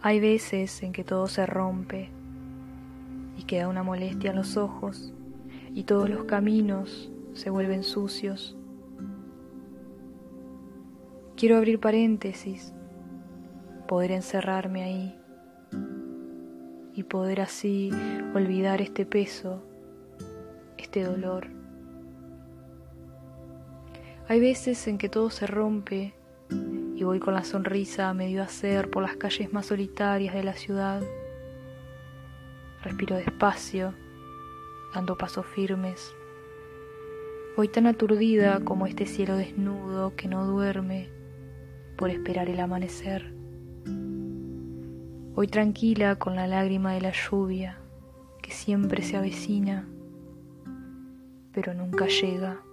Hay veces en que todo se rompe y queda una molestia en los ojos y todos los caminos se vuelven sucios. Quiero abrir paréntesis, poder encerrarme ahí y poder así olvidar este peso, este dolor. Hay veces en que todo se rompe y voy con la sonrisa a medio hacer por las calles más solitarias de la ciudad. Respiro despacio, dando pasos firmes. Voy tan aturdida como este cielo desnudo que no duerme por esperar el amanecer. Voy tranquila con la lágrima de la lluvia que siempre se avecina, pero nunca llega.